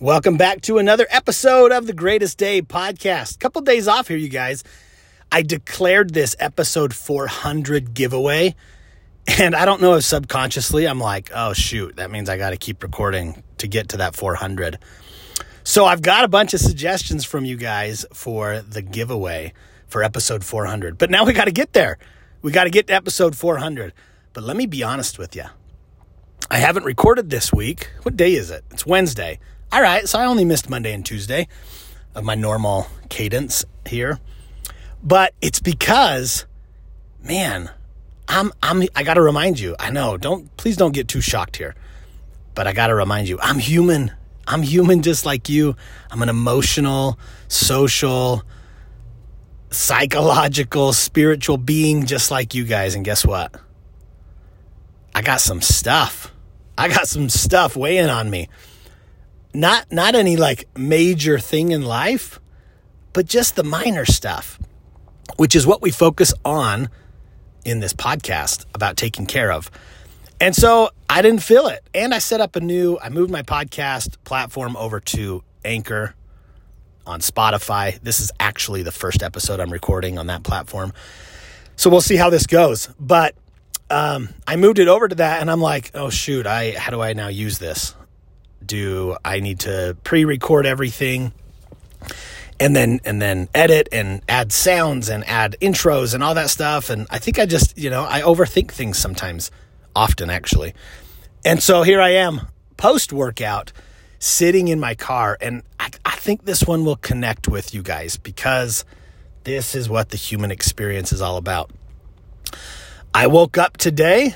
Welcome back to another episode of the Greatest Day podcast. Couple days off here, you guys. I declared this episode 400 giveaway, and I don't know if subconsciously I'm like, oh shoot, that means I got to keep recording to get to that 400. So I've got a bunch of suggestions from you guys for the giveaway for episode 400. But now we got to get there. We got to get to episode 400. But let me be honest with you. I haven't recorded this week. What day is it? It's Wednesday. All right, so I only missed Monday and Tuesday of my normal cadence here. But it's because man, I'm I'm I got to remind you. I know, don't please don't get too shocked here. But I got to remind you, I'm human. I'm human just like you. I'm an emotional, social, psychological, spiritual being just like you guys and guess what? I got some stuff. I got some stuff weighing on me not not any like major thing in life, but just the minor stuff, which is what we focus on in this podcast about taking care of. And so I didn't feel it. And I set up a new, I moved my podcast platform over to Anchor on Spotify. This is actually the first episode I'm recording on that platform. So we'll see how this goes. But um, I moved it over to that and I'm like, oh shoot, I how do I now use this? Do I need to pre-record everything and then and then edit and add sounds and add intros and all that stuff and I think I just, you know, I overthink things sometimes, often actually. And so here I am post workout sitting in my car and I, I think this one will connect with you guys because this is what the human experience is all about. I woke up today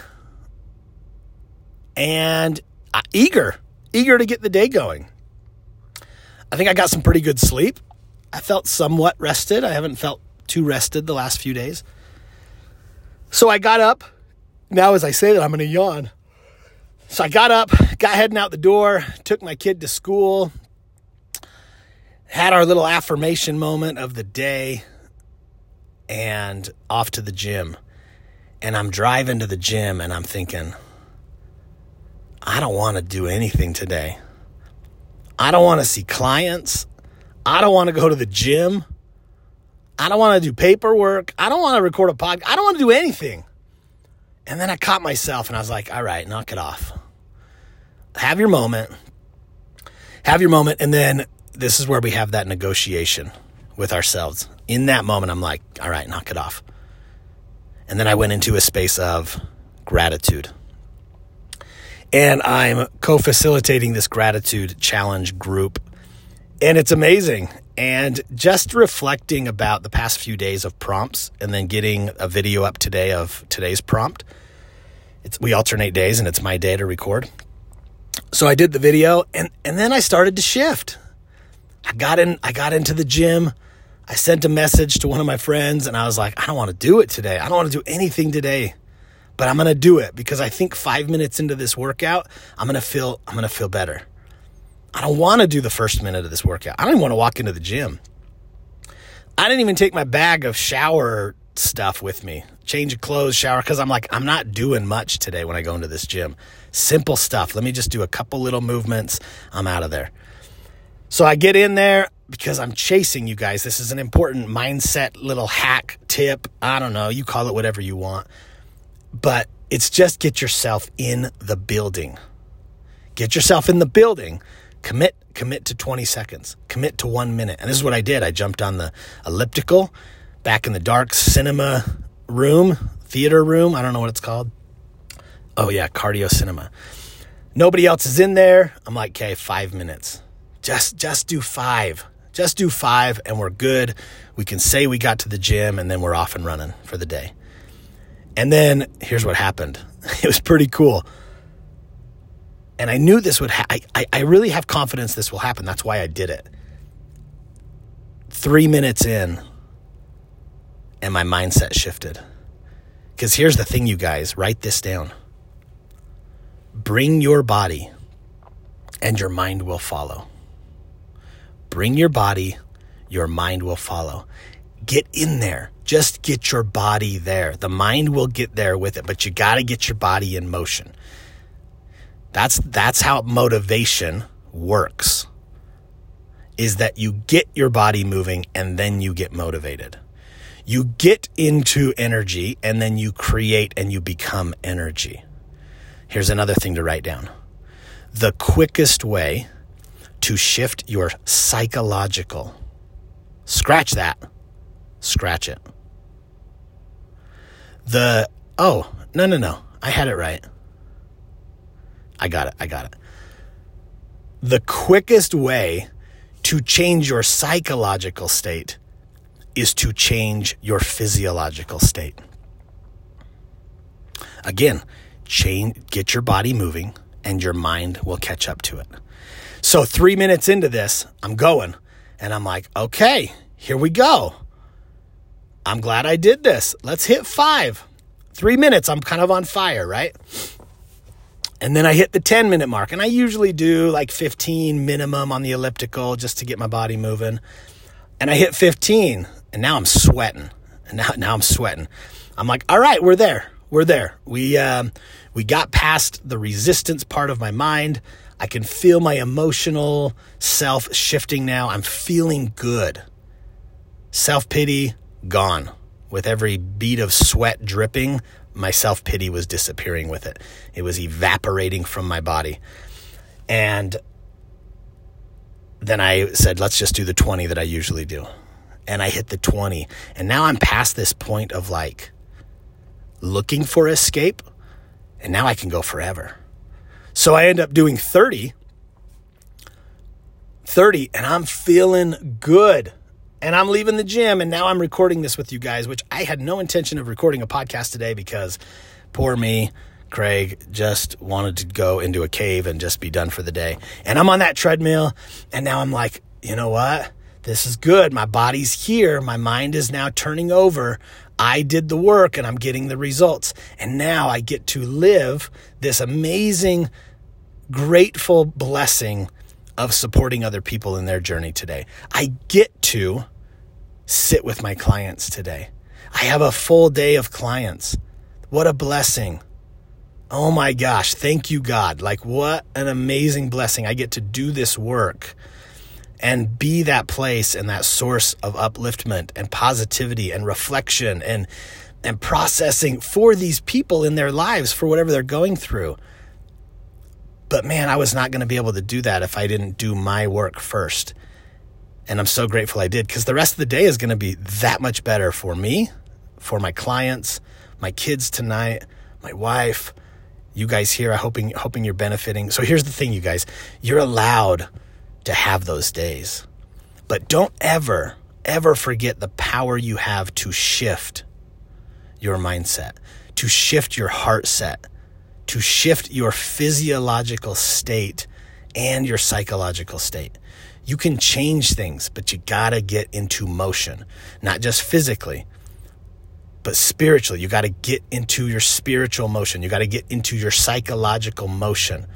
and uh, eager eager to get the day going. I think I got some pretty good sleep. I felt somewhat rested. I haven't felt too rested the last few days. So I got up. Now, as I say that, I'm going to yawn. So I got up, got heading out the door, took my kid to school, had our little affirmation moment of the day, and off to the gym. And I'm driving to the gym and I'm thinking, I don't want to do anything today. I don't want to see clients. I don't want to go to the gym. I don't want to do paperwork. I don't want to record a podcast. I don't want to do anything. And then I caught myself and I was like, all right, knock it off. Have your moment. Have your moment. And then this is where we have that negotiation with ourselves. In that moment, I'm like, all right, knock it off. And then I went into a space of gratitude and I'm co facilitating this gratitude challenge group. And it's amazing. And just reflecting about the past few days of prompts and then getting a video up today of today's prompt. It's, we alternate days and it's my day to record. So I did the video and, and then I started to shift. I got in, I got into the gym. I sent a message to one of my friends and I was like, I don't want to do it today. I don't want to do anything today but I'm going to do it because I think 5 minutes into this workout, I'm going to feel I'm going to feel better. I don't want to do the first minute of this workout. I don't even want to walk into the gym. I didn't even take my bag of shower stuff with me. Change of clothes, shower cuz I'm like I'm not doing much today when I go into this gym. Simple stuff. Let me just do a couple little movements. I'm out of there. So I get in there because I'm chasing you guys. This is an important mindset little hack tip. I don't know, you call it whatever you want. But it's just get yourself in the building. Get yourself in the building. Commit commit to 20 seconds. Commit to 1 minute. And this is what I did. I jumped on the elliptical back in the dark cinema room, theater room, I don't know what it's called. Oh yeah, cardio cinema. Nobody else is in there. I'm like, "Okay, 5 minutes. Just just do 5. Just do 5 and we're good. We can say we got to the gym and then we're off and running for the day." And then here's what happened. It was pretty cool. And I knew this would happen. I, I really have confidence this will happen. That's why I did it. Three minutes in, and my mindset shifted. Because here's the thing, you guys write this down. Bring your body, and your mind will follow. Bring your body, your mind will follow. Get in there just get your body there. The mind will get there with it, but you got to get your body in motion. That's that's how motivation works. is that you get your body moving and then you get motivated. You get into energy and then you create and you become energy. Here's another thing to write down. The quickest way to shift your psychological, scratch that, scratch it. The, oh, no, no, no, I had it right. I got it, I got it. The quickest way to change your psychological state is to change your physiological state. Again, change, get your body moving and your mind will catch up to it. So, three minutes into this, I'm going and I'm like, okay, here we go. I'm glad I did this. Let's hit five. Three minutes, I'm kind of on fire, right? And then I hit the 10 minute mark, and I usually do like 15 minimum on the elliptical just to get my body moving. And I hit 15, and now I'm sweating. And now, now I'm sweating. I'm like, all right, we're there. We're there. We, um, we got past the resistance part of my mind. I can feel my emotional self shifting now. I'm feeling good. Self pity gone. With every bead of sweat dripping, my self pity was disappearing with it. It was evaporating from my body. And then I said, let's just do the 20 that I usually do. And I hit the 20. And now I'm past this point of like looking for escape. And now I can go forever. So I end up doing 30. 30, and I'm feeling good and I'm leaving the gym and now I'm recording this with you guys, which I had no intention of recording a podcast today because poor me, Craig, just wanted to go into a cave and just be done for the day. And I'm on that treadmill and now I'm like, you know what? This is good. My body's here. My mind is now turning over. I did the work and I'm getting the results. And now I get to live this amazing, grateful blessing of supporting other people in their journey today. I get to sit with my clients today. I have a full day of clients. What a blessing. Oh my gosh. Thank you, God. Like, what an amazing blessing. I get to do this work and be that place and that source of upliftment and positivity and reflection and, and processing for these people in their lives for whatever they're going through. But man, I was not going to be able to do that if I didn't do my work first. And I'm so grateful I did because the rest of the day is going to be that much better for me, for my clients, my kids tonight, my wife, you guys here. I'm hoping, hoping you're benefiting. So here's the thing, you guys you're allowed to have those days. But don't ever, ever forget the power you have to shift your mindset, to shift your heart set to shift your physiological state and your psychological state. You can change things, but you gotta get into motion, not just physically, but spiritually. You gotta get into your spiritual motion. You gotta get into your psychological motion.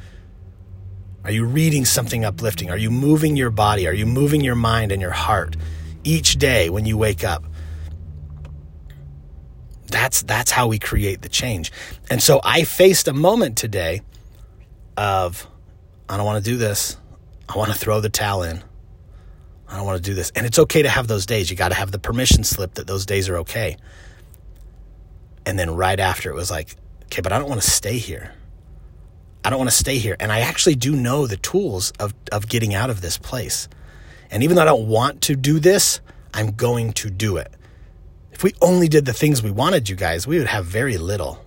Are you reading something uplifting? Are you moving your body? Are you moving your mind and your heart each day when you wake up? That's that's how we create the change. And so I faced a moment today of I don't want to do this. I want to throw the towel in. I don't want to do this. And it's okay to have those days. You got to have the permission slip that those days are okay. And then right after it was like, okay, but I don't want to stay here. I don't want to stay here. And I actually do know the tools of, of getting out of this place. And even though I don't want to do this, I'm going to do it. If we only did the things we wanted, you guys, we would have very little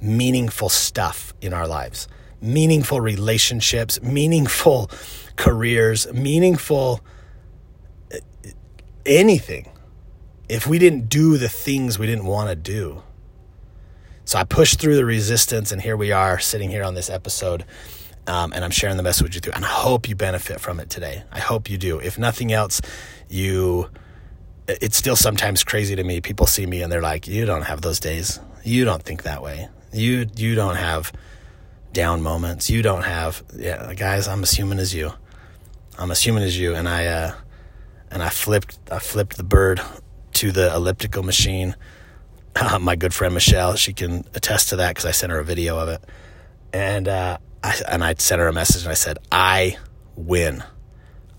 meaningful stuff in our lives meaningful relationships, meaningful careers, meaningful uh, anything if we didn't do the things we didn't want to do. So I pushed through the resistance, and here we are sitting here on this episode. Um, and I'm sharing the message with you. And I hope you benefit from it today. I hope you do. If nothing else, you it's still sometimes crazy to me. People see me and they're like, "You don't have those days. You don't think that way. You you don't have down moments. You don't have yeah, guys. I'm as human as you. I'm as human as you." And I uh, and I flipped I flipped the bird to the elliptical machine. Uh, my good friend Michelle, she can attest to that because I sent her a video of it, and uh, I and I sent her a message and I said, "I win.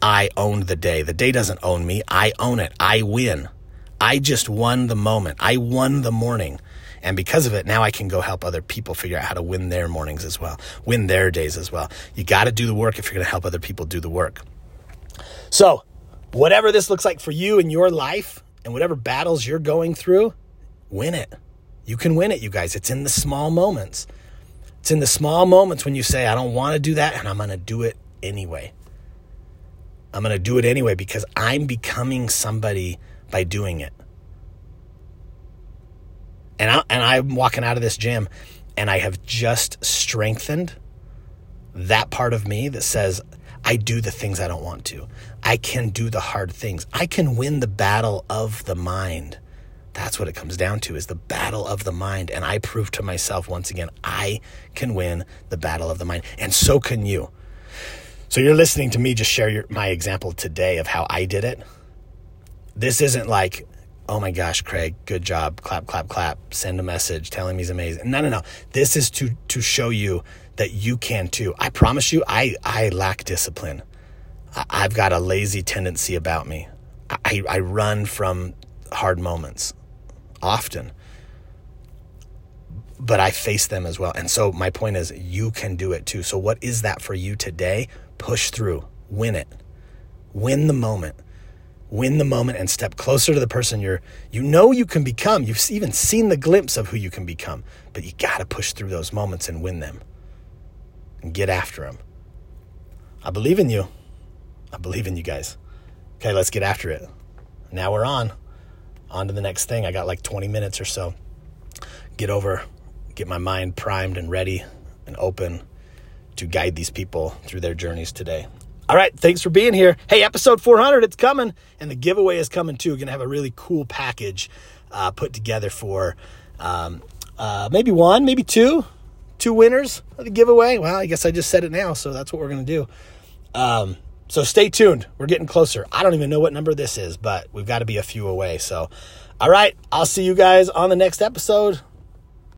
I owned the day. The day doesn't own me. I own it. I win. I just won the moment. I won the morning. And because of it, now I can go help other people figure out how to win their mornings as well, win their days as well. You got to do the work if you're going to help other people do the work. So, whatever this looks like for you in your life and whatever battles you're going through, win it. You can win it, you guys. It's in the small moments. It's in the small moments when you say, I don't want to do that, and I'm going to do it anyway. I'm going to do it anyway because I'm becoming somebody by doing it. And, I, and I'm walking out of this gym and I have just strengthened that part of me that says, I do the things I don't want to. I can do the hard things. I can win the battle of the mind. That's what it comes down to is the battle of the mind and I prove to myself once again I can win the battle of the mind and so can you. So you're listening to me just share your, my example today of how I did it. This isn't like oh my gosh, Craig, good job. Clap, clap, clap. Send a message, tell him he's amazing. No, no, no. This is to to show you that you can too. I promise you, I I lack discipline. I, have got a lazy tendency about me. I, I run from hard moments often. But I face them as well. And so my point is you can do it too. So what is that for you today? Push through. Win it. Win the moment. Win the moment and step closer to the person you're you know you can become. You've even seen the glimpse of who you can become but you got to push through those moments and win them. And get after them i believe in you. I believe in you guys. Okay let's get after it. Now we're on. On to the next thing. I got like 20 minutes or so. Get over get my mind primed and ready and open to guide these people through their journeys today all right, thanks for being here. Hey, episode 400, it's coming, and the giveaway is coming too. Going to have a really cool package uh, put together for um, uh, maybe one, maybe two, two winners of the giveaway. Well, I guess I just said it now, so that's what we're going to do. Um, so stay tuned. We're getting closer. I don't even know what number this is, but we've got to be a few away. So, all right, I'll see you guys on the next episode.